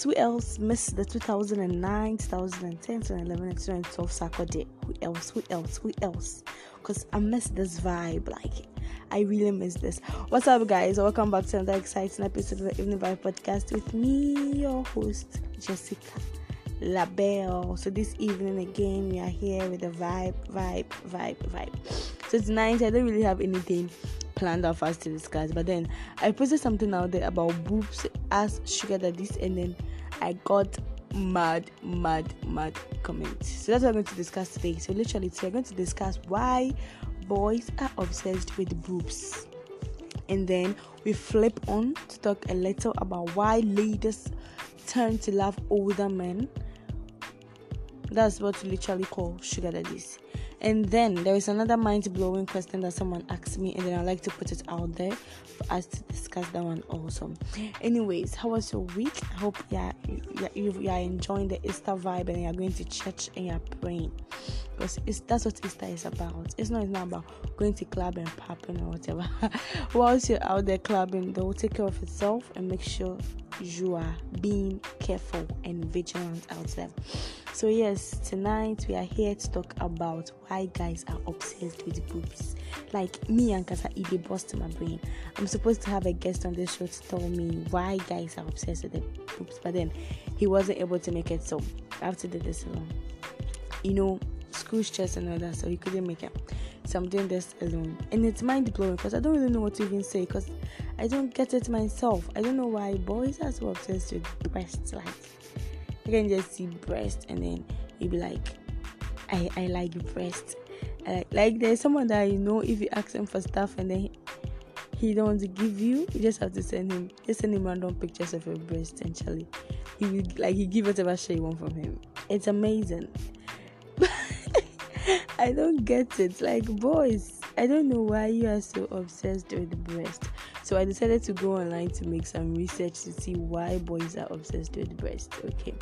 Who else missed the 2009, 2010, 2011, and 2012 Soccer Day? Who else? Who else? Who else? Because I miss this vibe. Like, I really miss this. What's up, guys? Welcome back to another exciting episode of the Evening Vibe Podcast with me, your host, Jessica Labelle. So, this evening again, we are here with the vibe, vibe, vibe, vibe. So, tonight, I don't really have anything planned for us to discuss. But then I posted something out there about boobs as sugar daddies, and then I got mad, mad, mad comments. So that's what I'm going to discuss today. So literally, today we're going to discuss why boys are obsessed with boobs. And then we flip on to talk a little about why ladies turn to love older men. That's what we literally call sugar daddies. And then there is another mind blowing question that someone asked me, and then I'd like to put it out there for us to discuss that one also. Anyways, how was your week? I hope yeah, you, you are enjoying the Easter vibe and you're going to church and you're praying because that's what Easter is about. It's not, it's not about going to club and popping or whatever. Whilst you're out there clubbing, they will take care of itself and make sure you are being careful and vigilant out there. So, yes, tonight we are here to talk about why guys are obsessed with boobs. Like me and Kasa Ide bust my brain. I'm supposed to have a guest on this show to tell me why guys are obsessed with the boobs, but then he wasn't able to make it, so I have to do this alone. You know, school stress and all that, so he couldn't make it. So I'm doing this alone, and it's mind blowing because I don't really know what to even say because I don't get it myself. I don't know why boys are so obsessed with breasts. Like, you can just see breast and then you be like, I, I like breast. I like, there's someone that you know if you ask him for stuff and then he, he don't want to give you, you just have to send him just send him random pictures of your breast and Charlie. He will like he give whatever shit you want from him. It's amazing. I don't get it. Like boys, I don't know why you are so obsessed with breast. So I decided to go online to make some research to see why boys are obsessed with breasts. Okay.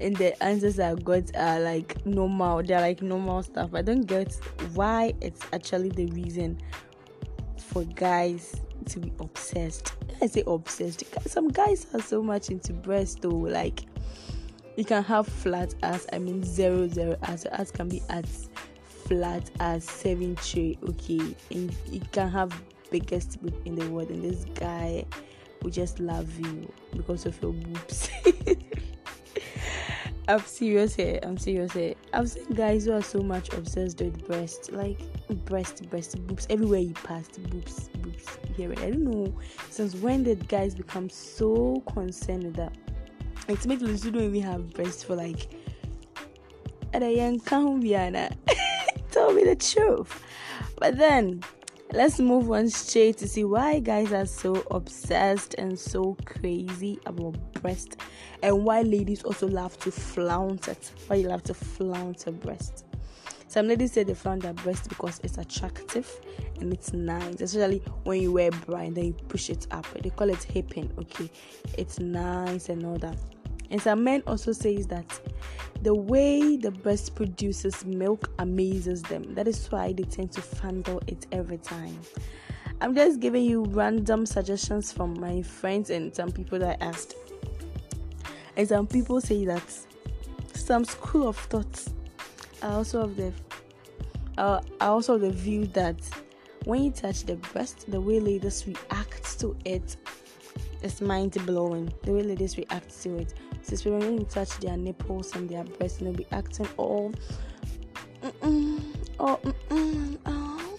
And the answers I got are like normal. They're like normal stuff. I don't get why it's actually the reason for guys to be obsessed. I say obsessed. Some guys are so much into breasts though. Like you can have flat ass. I mean zero zero ass. Your ass can be as flat as seven tray. Okay, and you can have biggest boob in the world, and this guy will just love you because of your boobs. I'm serious here. I'm serious here. I've seen guys who are so much obsessed with breasts, like breast, breast, boobs everywhere you pass, boobs, boobs. Here, I don't know since when did guys become so concerned that. It's made you don't even have breasts for like at a young. Tell me the truth. But then let's move on straight to see why guys are so obsessed and so crazy about breast and why ladies also love to flaunt it. Why you love to flaunt a breast. Some ladies say they flaunt their breast because it's attractive and it's nice, especially when you wear bra and then you push it up. They call it hipping, okay? It's nice and all that. And some men also says that the way the breast produces milk amazes them. That is why they tend to fondle it every time. I'm just giving you random suggestions from my friends and some people that I asked. And some people say that some school of thoughts are also of the uh, are also the view that when you touch the breast, the way ladies react to it is mind blowing. The way ladies react to it. So when you touch their nipples and their breasts, and they'll be acting all, mm-mm, oh, mm-mm, oh,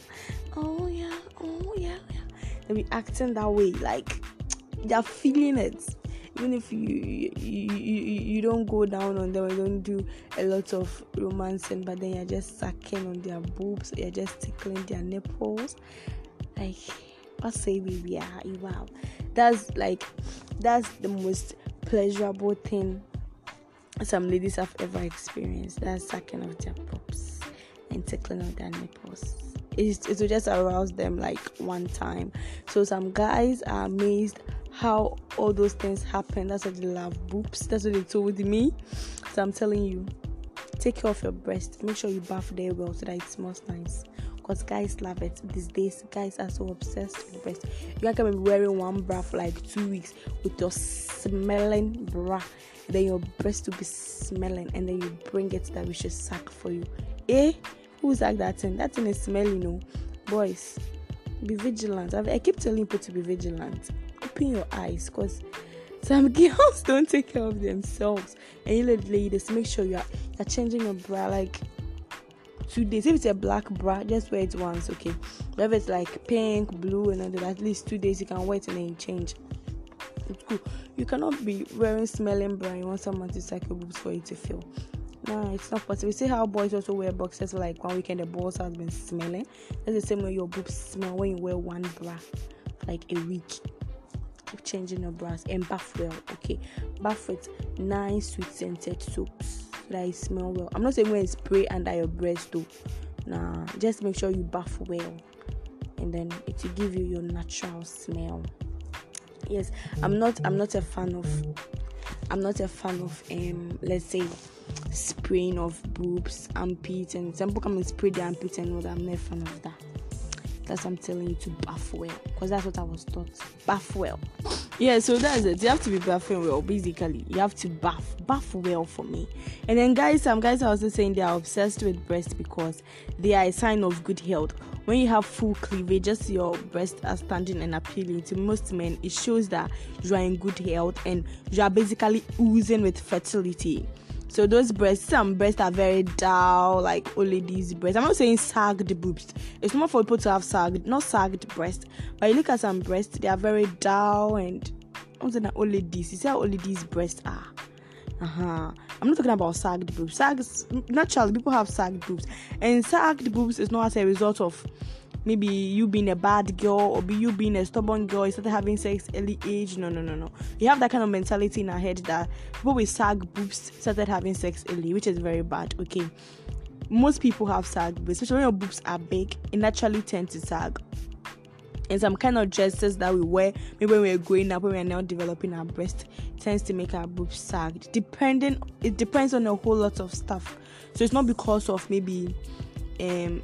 oh yeah, oh yeah, yeah. They'll be acting that way, like they're feeling it. Even if you you, you you don't go down on them, you don't do a lot of romancing, but then you're just sucking on their boobs, you're just tickling their nipples, like what say baby, yeah, wow. That's like that's the most pleasurable thing some ladies have ever experienced. That's sucking of their boobs and tickling of their nipples. It, it will just arouse them like one time. So some guys are amazed how all those things happen. That's what they love boobs. That's what they told me. So I'm telling you, take care of your breast. Make sure you bath there well so that it smells nice. Because guys love it these days. Guys are so obsessed with breast. You can be wearing one bra for like two weeks with your smelling bra. Then your breast will be smelling, and then you bring it that we should suck for you. Eh? Who's like that thing? That thing is you know. Boys, be vigilant. I keep telling people to be vigilant. Open your eyes, cause some girls don't take care of themselves. And you ladies, make sure you are you're changing your bra like two days. If it's a black bra, just wear it once, okay? If it's like pink, blue, and then at least two days you can wear it and then change. It's cool. You cannot be wearing smelling bra. You want someone to suck your boobs for you to feel. No, it's not possible. See how boys also wear boxers for like one weekend the balls has been smelling. That's the same way your boobs smell when you wear one bra like a week. Keep changing your bras and bath well, okay? Bath with nice sweet scented soaps that it smell well. I'm not saying when spray under your breast though. Nah, just make sure you bath well, and then it will give you your natural smell. Yes, I'm not. I'm not a fan of. I'm not a fan of um. Let's say spraying of boobs, armpits, and some people come and spray the armpits and all that. I'm not a fan of that. That's I'm telling you to bath well, because that's what I was taught. Bath well. Yeah, so that's it. You have to be bathing well, basically. You have to bath. Bath well for me. And then guys, some guys are also saying they are obsessed with breasts because they are a sign of good health. When you have full cleavage, just your breasts are standing and appealing to most men, it shows that you are in good health and you are basically oozing with fertility. So those breasts, some breasts are very dull, like old ladies' breasts. I'm not saying sagged boobs. It's not for people to have sagged, not sagged breasts. But you look at some breasts, they are very dull and I'm saying old ladies. You see how old ladies' breasts are. Uh-huh. I'm not talking about sagged boobs. Sags naturally people have sagged boobs. And sagged boobs is not as a result of maybe you being a bad girl or be you being a stubborn girl, you started having sex early age. No, no, no, no. You have that kind of mentality in our head that people with sag boobs started having sex early, which is very bad. Okay. Most people have sag boobs, especially when your boobs are big, it naturally tend to sag. And some kind of dresses that we wear, maybe when we're growing up, when we're now developing our breast, tends to make our boobs sag. Depending, it depends on a whole lot of stuff. So it's not because of maybe um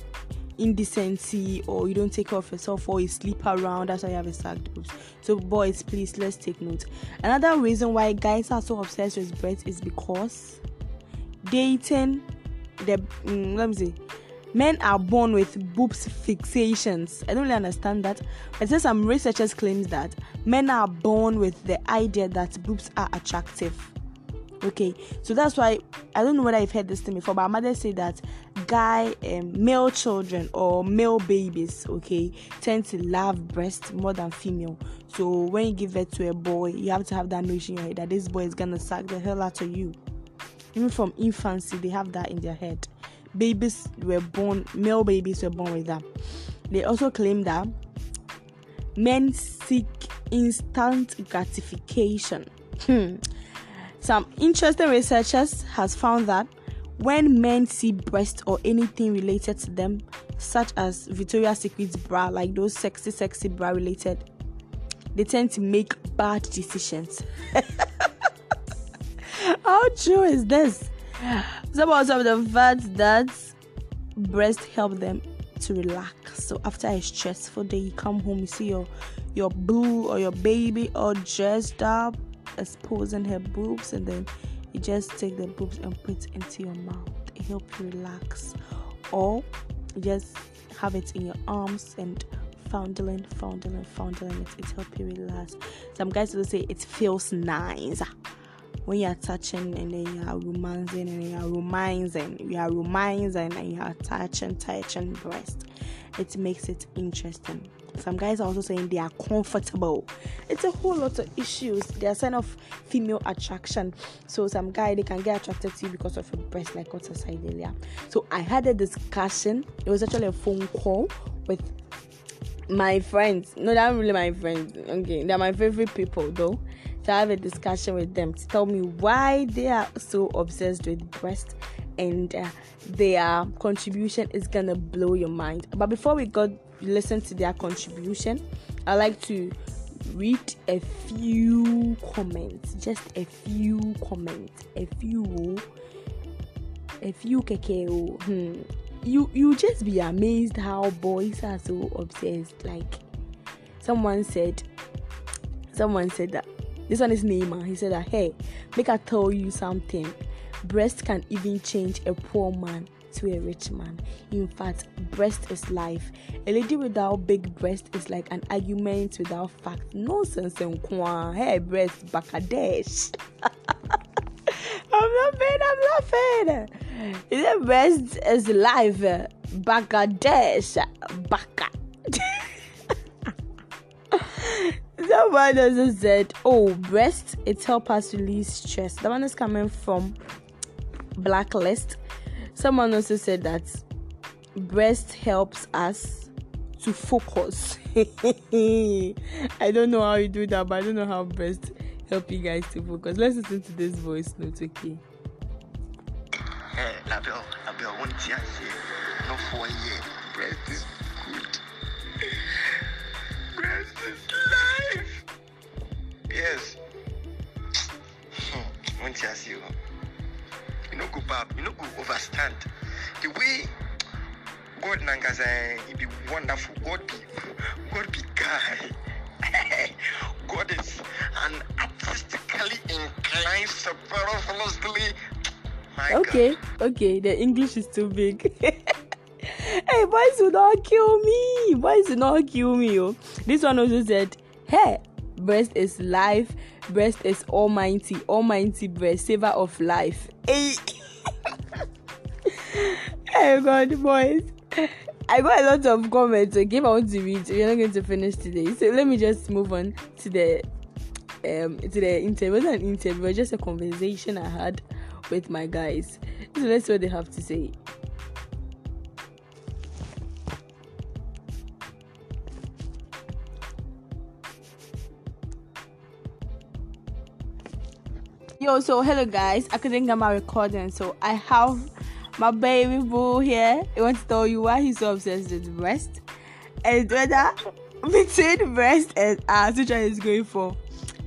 indecency or you don't take care of yourself or you sleep around that's why you have a sagged boobs so boys please let's take note. Another reason why guys are so obsessed with breasts is because dating the mm, let me see. Men are born with boobs fixations. I don't really understand that. But then some researchers claims that men are born with the idea that boobs are attractive okay so that's why i don't know whether i've heard this thing before but my mother said that guy um, male children or male babies okay tend to love breast more than female. So when you give birth to a boy you have to have that notion in your head that this boy is gonna suck the hell out of you. Even from infancy they have that in their head. Babies were born male babies were born with that. They also claim that men seek instant gratification. Hmm. Some interesting researchers has found that when men see breasts or anything related to them, such as Victoria's Secret's bra, like those sexy, sexy bra related, they tend to make bad decisions. How true is this? Some of the fact that breast help them to relax. So after a stressful day, you come home, you see your your boo or your baby all dressed up, exposing her boobs and then you just take the boobs and put it into your mouth. It helps you relax. Or you just have it in your arms and fondling fondling fondling it. It helps you relax. Some guys will say it feels nice. When you're touching and then you're romancing and you're romancing you're romancing and you're touching touching breast it makes it interesting some guys are also saying they are comfortable. It's a whole lot of issues. They are sign of female attraction. So some guy they can get attracted to you because of your breast, like what said earlier. So I had a discussion. It was actually a phone call with my friends. No, they're really my friends. Okay, they're my favorite people though. So I have a discussion with them to tell me why they are so obsessed with breast and uh, their contribution is gonna blow your mind. But before we go listen to their contribution, I like to read a few comments, just a few comments, a few. a few keke. Hmm. You you just be amazed how boys are so obsessed. Like someone said, someone said that this one is Neymar. He said that hey, make I tell you something. Breast can even change a poor man to a rich man. In fact, breast is life. A lady without big breast is like an argument without fact. Nonsense and kwa. Hey, breast, bakadesh. I'm laughing, I'm laughing. Is it breast is life? Bakadesh. Baka. Someone also said, Oh, breast, it helps us release stress. That one is coming from Blacklist. Someone also said that breast helps us to focus. I don't know how you do that, but I don't know how breast help you guys to focus. Let's listen to this voice note, okay? Hey, tear no. Back, you know, go overstand. The way God Nangaza, he be wonderful. God be, God be guy. God is an artistically inclined, superfluously. My Okay, God. okay, the English is too big. hey, boys will not kill me. Boys will not kill me. Oh. This one also said, Hey, breast is life, breast is almighty, almighty breast, saver of life. Hey, hey God, boys. I got a lot of comments. I want to read, we're not going to finish today. So let me just move on to the um to the interview. It wasn't an interview, was just a conversation I had with my guys. So let's see what they have to say. Yo, so hello guys. I couldn't get my recording, so I have my baby boo here. I want to tell you why he's so obsessed with breast and whether between breast and ass, which one is going for.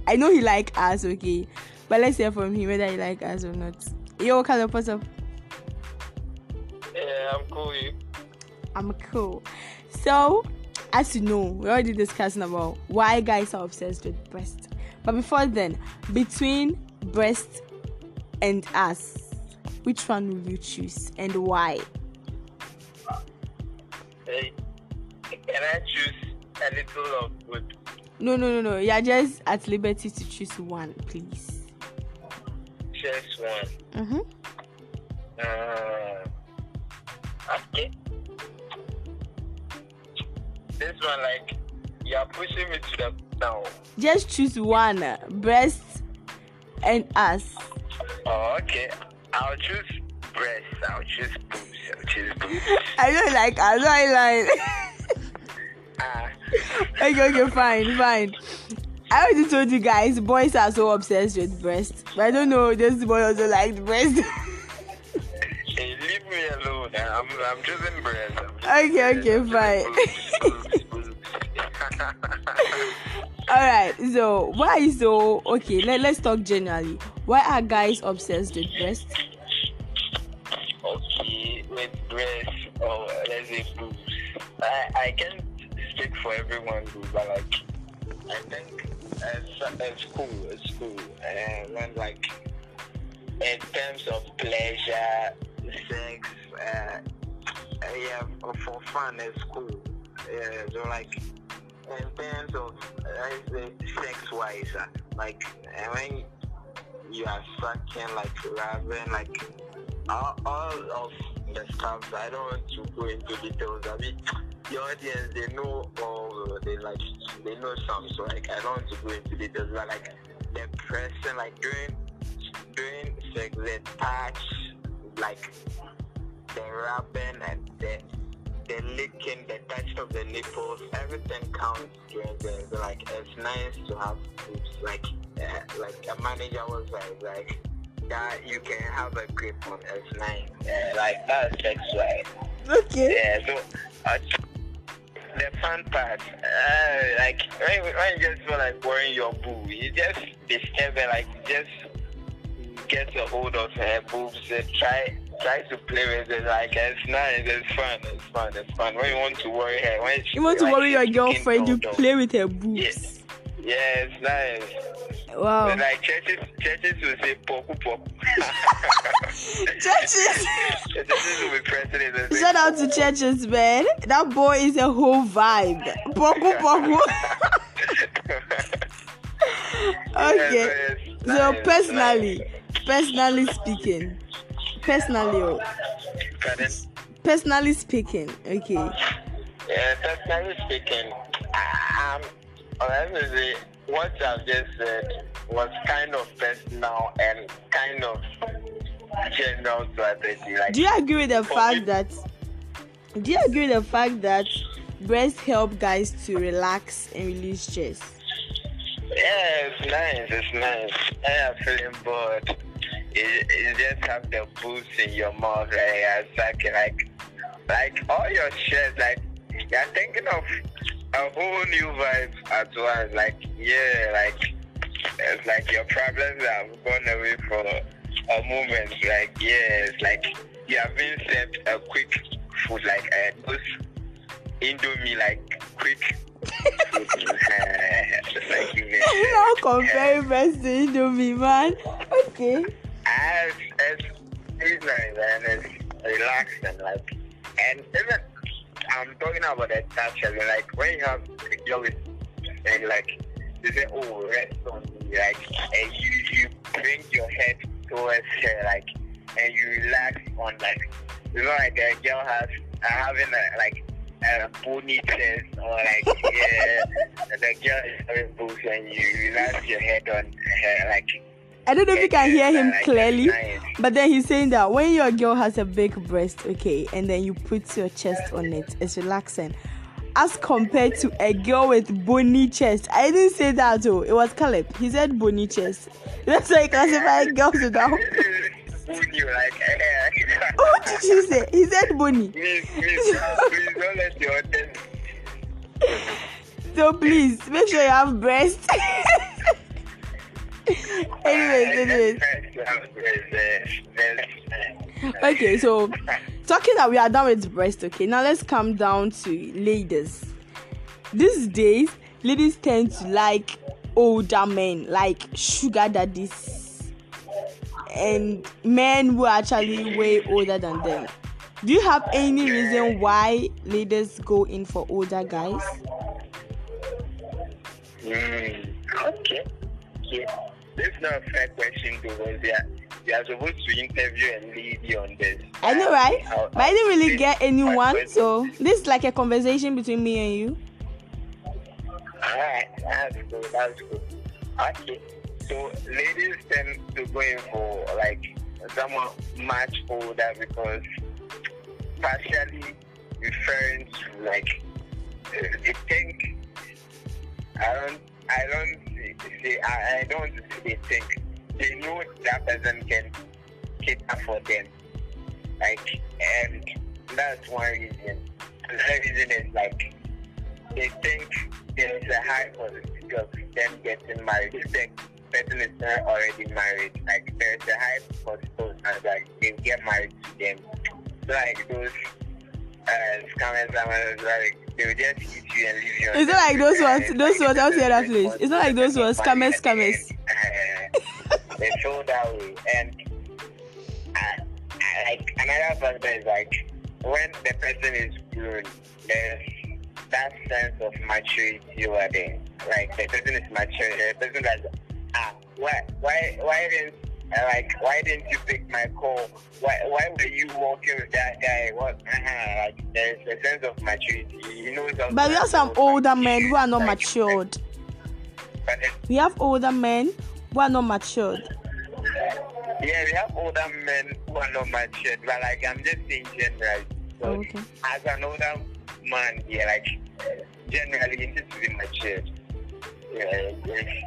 I know he like ass, okay, but let's hear from him whether he like ass or not. Yo, kind of up? Yeah, I'm cool. I'm cool. So, as you know, we're already discussing about why guys are obsessed with breast. But before then, between breast and ass, which one will you choose and why? Hey, can I choose a little of good? No, no, no, no. You're just at liberty to choose one, please. Just one. Mm-hmm. Uh, okay. This one, like, you're pushing me to the now. Just choose one, breast and ass. Oh, okay. I'll choose breast. I'll choose boobs. I'll choose boobs. I don't like. I like. Ah, okay, okay, fine, fine. I already told you guys, boys are so obsessed with breast. But I don't know, this boy also likes breast. hey, leave me alone. I'm, I'm choosing breast. Okay, I'm choosing okay, breast. fine. Boobs. Alright, so why so okay, let, let's talk generally. Why are guys obsessed with breasts? okay, with breasts or let's say boobs. I, I can't speak for everyone, but like, I think it's, it's cool, it's cool. And when like, in terms of pleasure, sex, uh, yeah, for fun, it's cool. Yeah, so like, in terms of uh, sex wise, uh, like, uh, when you are sucking, like, rubbing, like, all, all of the stuff. I don't want to go into details. I mean, the audience they know all they like they know some. So like I don't want to go into details. But like the person like doing doing sex, the touch, like the rubbing and the the licking, the touch of the nipples, everything counts during the like it's nice to have boobs. Like uh, like a manager was like like that you can have a grip on S9. Uh, like that's sex right? Okay. Yeah, so uh, the fun part, uh, like when, when you just feel like wearing your boob, you just disturb it, like just get a hold of her boobs, and try try to play with it. Like it's nice, it's fun, it's fun, it's fun. When you want to worry her, when she, You want to like, worry your girlfriend, you play with her Yeah, boobs. yeah, it's nice. Wow. But like churches, churches will say poku poku. Churches. churches will be and say, Shout out to churches, man. That boy is a whole vibe. Poku poku. okay. Yes, yes, So nice, personally, nice. personally speaking, personally, oh, Pardon? personally speaking, okay. Yeah, personally speaking, um, honestly, what I've just said was kind of personal and kind of general strategy. Like, Do you agree with the fact me- that? Do you agree with the fact that breasts help guys to relax and release stress? yeah, it's nice, it's nice. I am feeling bored. You, you just have the boost in your mouth, like, it's like, like, all your shit, like, you're thinking of a whole new vibe at once. Like, yeah, like, it's like your problems have gone away for a moment. Like, yeah, it's like you have been served a quick food, like uh, those Indomie, like quick food. like comparing breasts to Indomie, man. Okay. As it's nice and it's relaxing, like, and even I'm talking about I mean, like when you have a girl with, and like you say, oh, rest on me, like, and you you bring your head towards her, like, and you relax on, like, you know, like a girl has uh, having a like a pony chest or like yeah, the girl is having boobs and you relax your head on her, like. I don't know if you can hear him clearly, but then he's saying that when your girl has a big breast, okay, and then you put your chest on it, it's relaxing. As compared to a girl with bony chest, I didn't say that. Oh, it was Caleb. He said bony chest. That's why he classified girls without. You like? eh, What did you say? He said bony. please, please, please don't let your. So please make sure you have breast. anyways, anyways. Okay, so talking that we are done with breast, okay, now let's come down to ladies. These days, ladies tend to like older men, like sugar daddies, and men who are actually way older than them. Do you have any reason why ladies go in for older guys? Mm, okay. Okay. This is not a fair question because they are, they are supposed to interview a lady on this. I know, right? But I didn't really get anyone, so this is like a conversation between me and you. Alright, that's good, that's good. Okay. So ladies tend to go in for like someone much older because partially referring to like uh, they think I don't I don't say I, I don't they think they know that person can cater for them. Like and that's one reason. Another reason is like they think there is a high possibility of them getting married. If the person is not already married, like there is a high possibility that like, they get married to them. Like those uh, scammers, scammers, like they will just hit you and leave you. on Is it like those ones- those ones out here that place? It's not like those ones, scammers, scammers. they feel that way. And uh, uh, like another factor is like when the person is grown, there's that sense of maturity over there. Like the person is mature. The person that ah why why why didn't uh, like why didn't you pick my call? Why why were you walking with that guy? What uh-huh. like there's a sense of maturity. You know. some- But we have some older men who are not like, matured. We have older men who are not matured. yeah, we have older men who are not matured. But like I'm just saying generally. So Okay. as an older man, yeah, like generally to be matured. Yeah,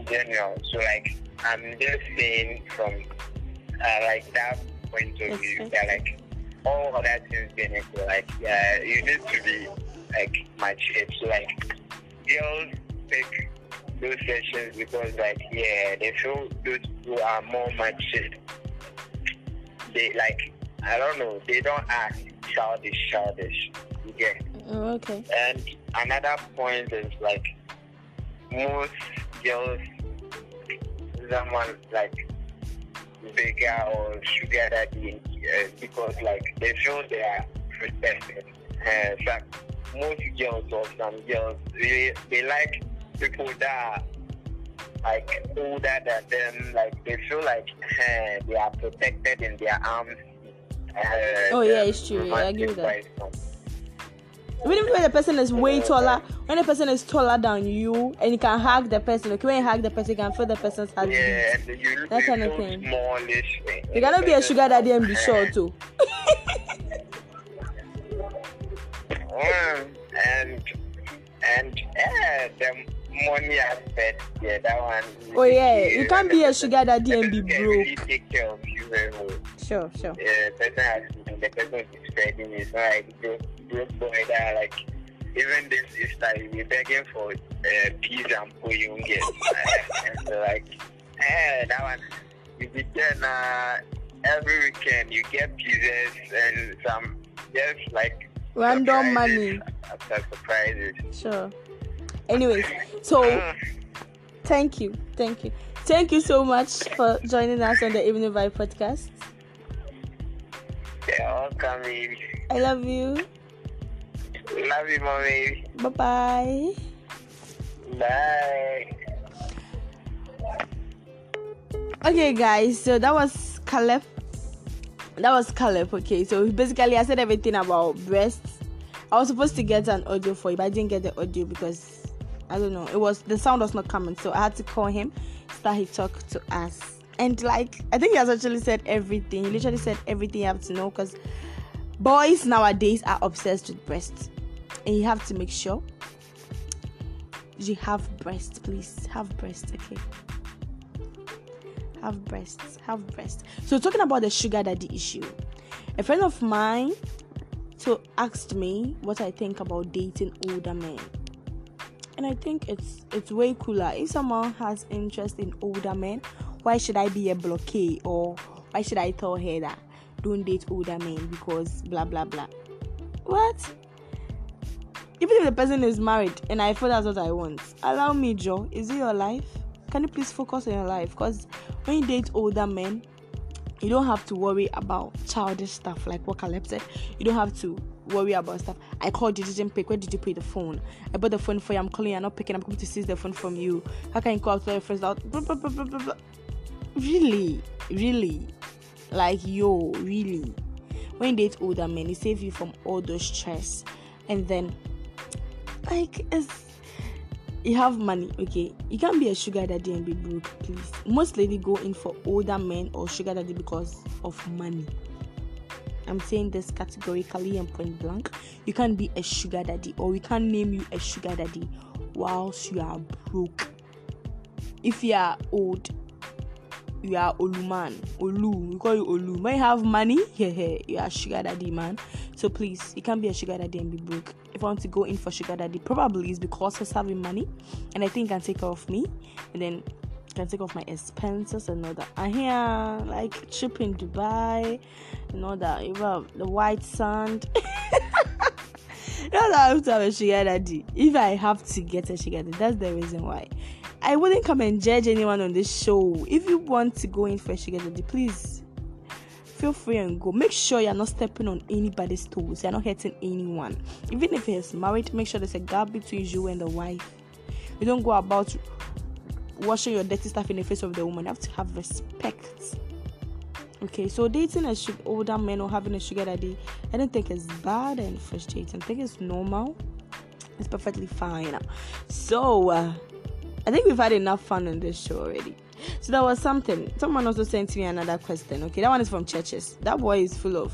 general. So like I'm just saying from uh, like that point of view that like all other things being equal, like yeah, you need to be like matured. So like girls take those sessions because like yeah, they feel those who are more matured. They like I don't know. They don't act childish, childish. You get. Oh, okay. And another point is like most girls, someone like bigger or sugar daddy uh, because like they feel they are protected. Uh, so most girls or some girls they, they like people that are like older than them. Like they feel like uh, they are protected in their arms. Uh, Oh, yeah, it's true. I agree with that. vibe. Even if when the person is way taller, when the person is taller than you, and you can hug the person, okay, when you hug the person, you can feel the person's heart. Yeah, and you, That kind of thing. smallish. You cannot be a sugar daddy and be short too. Mm, and and eh, the money aspect, yeah, that one. Oh yeah, you can't be a sugar daddy and be really broke. take care of you very well. Sure, sure. Yeah, the person has the person is spreading is like broke, broke boy that like even this is like we begging for uh, peas and po you won't. Uh, and like, eh, that one you be there now every weekend you get pizzas and some just like Random money. after surprises. Sure. Anyways, so Mm. thank you, thank you, thank you so much for joining us on the Evening Vibe podcast. All coming. I love you. Love you, mommy. Bye bye. Bye. Okay, guys, so that was Caleb. That was Caleb. Okay, so basically, I said everything about breasts. I was supposed to get an audio for you, but I didn't get the audio because I don't know. It was the sound was not coming, so I had to call him so that he talked to us. And like, I think he has actually said everything. He literally said everything you have to know because boys nowadays are obsessed with breasts, and you have to make sure you have breasts. Please have breasts, okay? have breasts have breasts so talking about the sugar daddy issue a friend of mine so asked me what i think about dating older men and i think it's it's way cooler if someone has interest in older men why should i be a blockade or why should i tell her that don't date older men because blah blah blah? What? Even if the person is married and i feel that's what i want allow me joe is it your life? Can you please focus on your life? Because when you date older men you don't have to worry about childish stuff like what Caleb said. You don't have to worry about stuff. I called you, didn't pick. Where did you put the phone? I bought the phone for you. I'm calling you. I'm not picking. I'm going to seize the phone from you. How can you call tell your friends out? Blah, blah, blah, blah, blah. Really, really, like yo, really. When you date older men, it saves you from all those stress, and then like it's you have money, okay? You can't be a sugar daddy and be broke, please. Most ladies go in for older men or sugar daddy because of money. I'm saying this categorically and point blank. You can't be a sugar daddy or we can't name you a sugar daddy whilst you are broke. If you are old, you are Oluman. Olu. We call you Olu. You have money, yeah, you are sugar daddy, man. So please, you can't be a sugar daddy and be broke. If I want to go in for sugar daddy, probably is because he's having money and I think he can take care of me and then can take off my expenses and all that. And here, like trip in Dubai and all that. even the white sand. That's how I have to have a daddy. If I have to get a daddy, that's the reason why. I wouldn't come and judge anyone on this show. If you want to go in for a daddy, please feel free and go. Make sure you're not stepping on anybody's toes. You're not hurting anyone. Even if he's married, make sure there's a gap between you and the wife. You don't go about washing your dirty stuff in the face of the woman. You have to have respect. Okay, so dating a older man or having a sugar daddy, I don't think it's bad and frustrating. I think it's normal. It's perfectly fine. So, uh, I think we've had enough fun on this show already. So that was something. Someone also sent me another question. Okay, that one is from churches. That boy is full of,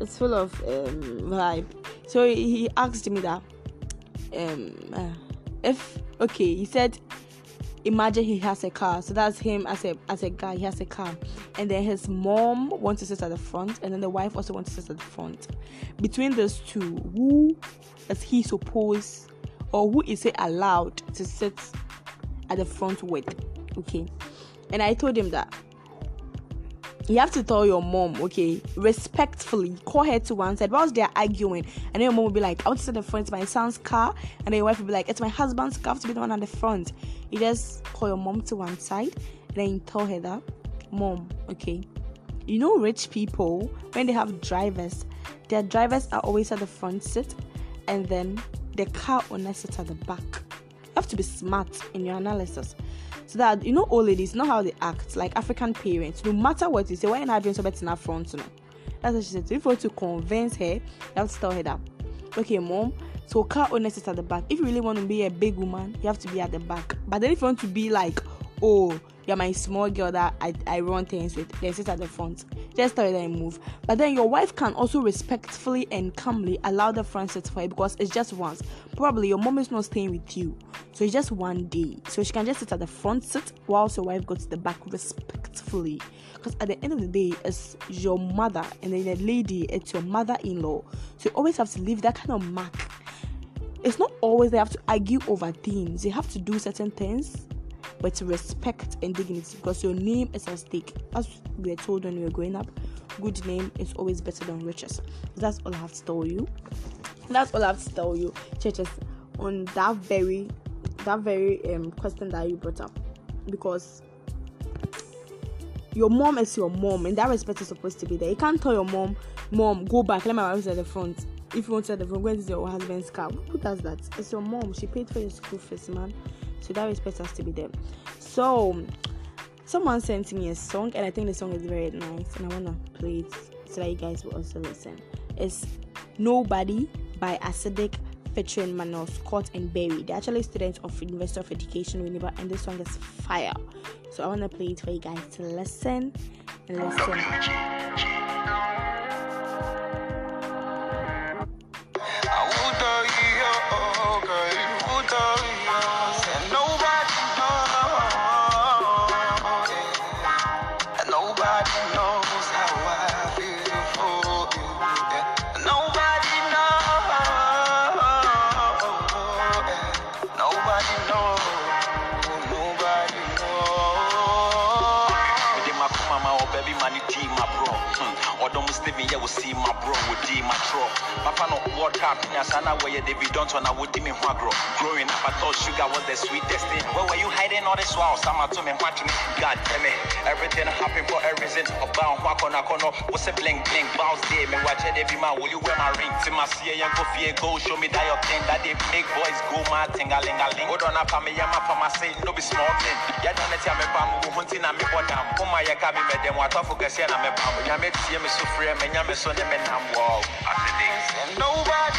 it's full of um, vibe. So he, he asked me that, um, uh, if okay, he said, imagine he has a car. So that's him as a as a guy. He has a car, and then his mom wants to sit at the front, and then the wife also wants to sit at the front. Between those two, who is he supposed, or who is he allowed to sit at the front with? Okay, and I told him that you have to tell your mom, okay, respectfully, call her to one side whilst they're arguing, and then your mom will be like, I want to sit the front, it's my son's car, and then your wife will be like, It's my husband's car, I have to be the one at the front. You just call your mom to one side, and then you tell her that, Mom, okay, you know, rich people, when they have drivers, their drivers are always at the front seat, and then the car owner sits at the back. You have to be smart in your analysis so that you know old ladies know how they act like african parents no matter what you say why not doing something in front you know? That's what she said. So if you want to convince her you have to tell her that okay mom so car owner sits at the back. If you really want to be a big woman you have to be at the back. But then if you want to be like oh you're my small girl that I, I run things with, then sit at the front. Just tell her and move. But then your wife can also respectfully and calmly allow the front seat for you because it's just once. Probably your mom is not staying with you. So it's just one day. So she can just sit at the front seat whilst your wife goes to the back respectfully. Because at the end of the day, it's your mother and then the lady, it's your mother in law. So you always have to leave that kind of mark. It's not always they have to argue over things. You have to do certain things but respect and dignity because your name is at stake. As we were told when we were growing up, good name is always better than riches. That's all I have to tell you. That's all I have to tell you, churches, on that very that very um question that you brought up. Because your mom is your mom and that respect is supposed to be there. You can't tell your mom, Mom, go back, let my wife at the front. If you want to at the front, where is your husband's car? Who does that? It's your mom. She paid for your school fees, man. So that respect has to be there. So someone sent me a song and I think the song is very nice and I wanna play it so that you guys will also listen. It's Nobody by Acidic featuring Manuel Scott and Berry. They're actually students of University of Education Winneba and this song is fire. So I wanna play it for you guys to listen and listen. Cap Nyasana where they be done on a would me agro. Growing up, I thought sugar was the sweetest thing. Where were you hiding all this while? Some to me watching me. God damn it. Everything happened for a reason. About walk on a corner. What's a bling bling? Bounce day. Me watch it every man. Will you wear my ring? See my see and go fear go. Show me that your thing. That they make boys go mad. Ting a ling a ling. Hold on up me. Yeah, my for my say. No be small thing. Yeah, don't let me bam. Who hunting and me what down. Come my me me them. What off focus here na me bam. Yeah, me see me so free. Me yeah me so them me wow. Nobody.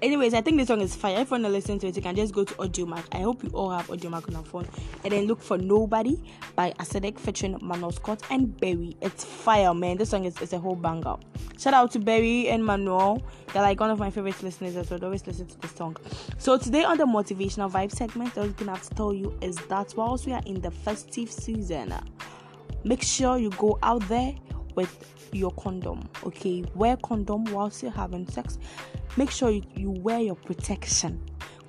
Anyways, I think this song is fire. If you want to listen to it, you can just go to Audiomack. I hope you all have Audiomack on your phone. And then look for Nobody by Acidic featuring Manuel Scott and Berry. It's fire, man. This song is, is a whole banger. Shout out to Berry and Manuel. They're like one of my favorite listeners as well. Always listen to this song. So today on the motivational vibe segment, the only thing I have to tell you is that whilst we are in the festive season, make sure you go out there with your condom okay wear condom whilst you're having sex make sure you, you wear your protection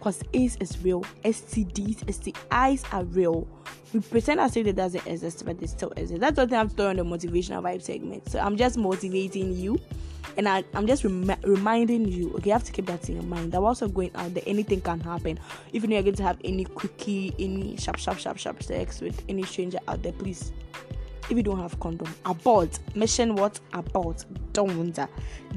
because AIDS is real, STDs, STIs are real. We pretend as if it doesn't exist, but it still exists. That's what I'm doing on the motivational vibe segment. So I'm just motivating you, and I, am just rem- reminding you. Okay, you have to keep that in your mind. That also going out there, anything can happen. If you're going to have any quickie, any sharp, sharp, sharp, sharp sex with any stranger out there, please if you don't have condom abort. Mission what? Abort. Don't.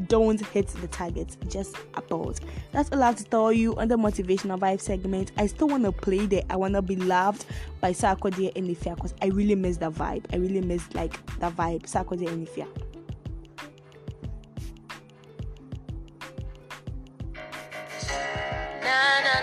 Don't hit the target. Just abort. That's all i have to tell you on the motivational vibe segment. I still want to play there. I want to be loved by sarkodie and Efya because i really miss that vibe. I really miss like that vibe. Sarkodie and Efya na, na.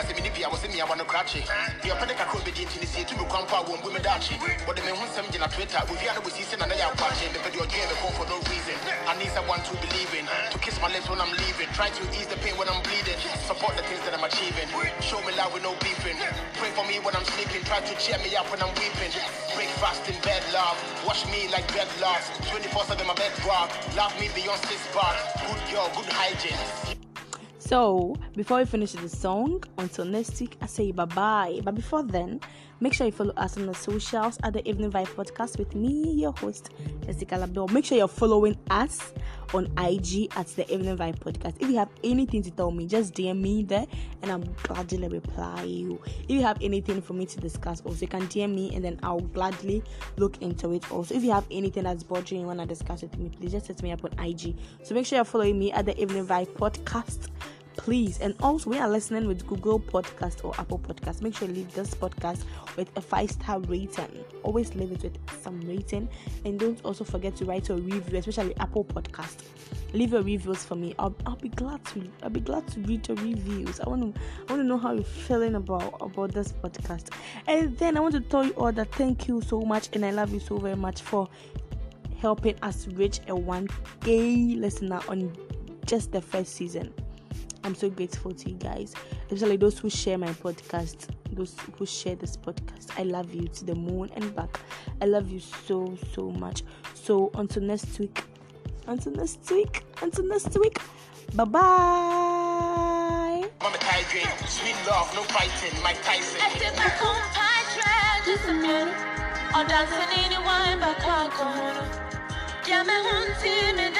Na sɛ mene bi a wɔ sɛ mia wɔ no krakye deɛ ɔpɛ de kakra obɛdi nti ne sie tu me kwan po a wɔmbu me daakye. Wɔde me ho nsɛm gyina twitter owia no wɔsii sɛ na na yɛ akwakye mepɛ deɛ ɔdwee me for no reason. I need someone to believe in. To kiss my lips when I'm leaving. Try to ease the pain when I'm bleeding. Support the things that I'm achieving. Show me love with no beefing. Pray for me when I'm sleeping try to cheer me up when I'm weeping. Breakfast in bed love. Wash me like dreadlocks 24-7 my bed rock love me beyond six bars. Good girl good hygiene So, before we finish the song, until next week, I say bye bye. But before then, make sure you follow us on the socials at the Evening Vibe Podcast with me, your host, Jessica Labelle. Make sure you're following us on IG at the Evening Vibe Podcast. If you have anything to tell me, just DM me there and I'm gladly reply you. If you have anything for me to discuss, also you can DM me and then I'll gladly look into it. Also, if you have anything that's bothering you, want to discuss with me, please just hit me up on IG. So make sure you're following me at the Evening Vibe Podcast please. And also we are listening with google podcast or apple podcast make sure you leave this podcast with a five star rating. Always leave it with some rating. And don't also forget to write a review especially apple podcast. Leave your reviews for me. I'll, I'll be glad to i'll be glad to read your reviews. I want to i want to know how you're feeling about about this podcast. And then i want to tell you all that thank you so much and i love you so very much for helping us reach a 1k listener on just the first season I'm so grateful to you guys, especially those who share my podcast, those who share this podcast. I love you to the moon and back. I love you so, so much. So, until next week, until next week, until next week, bye bye. Mama Tigrate, sweet love, no fighting, Mike Tyson. I did my compadre just a minute. Or dancing anyone but Kakoro. Yeah, me hunti me da me nim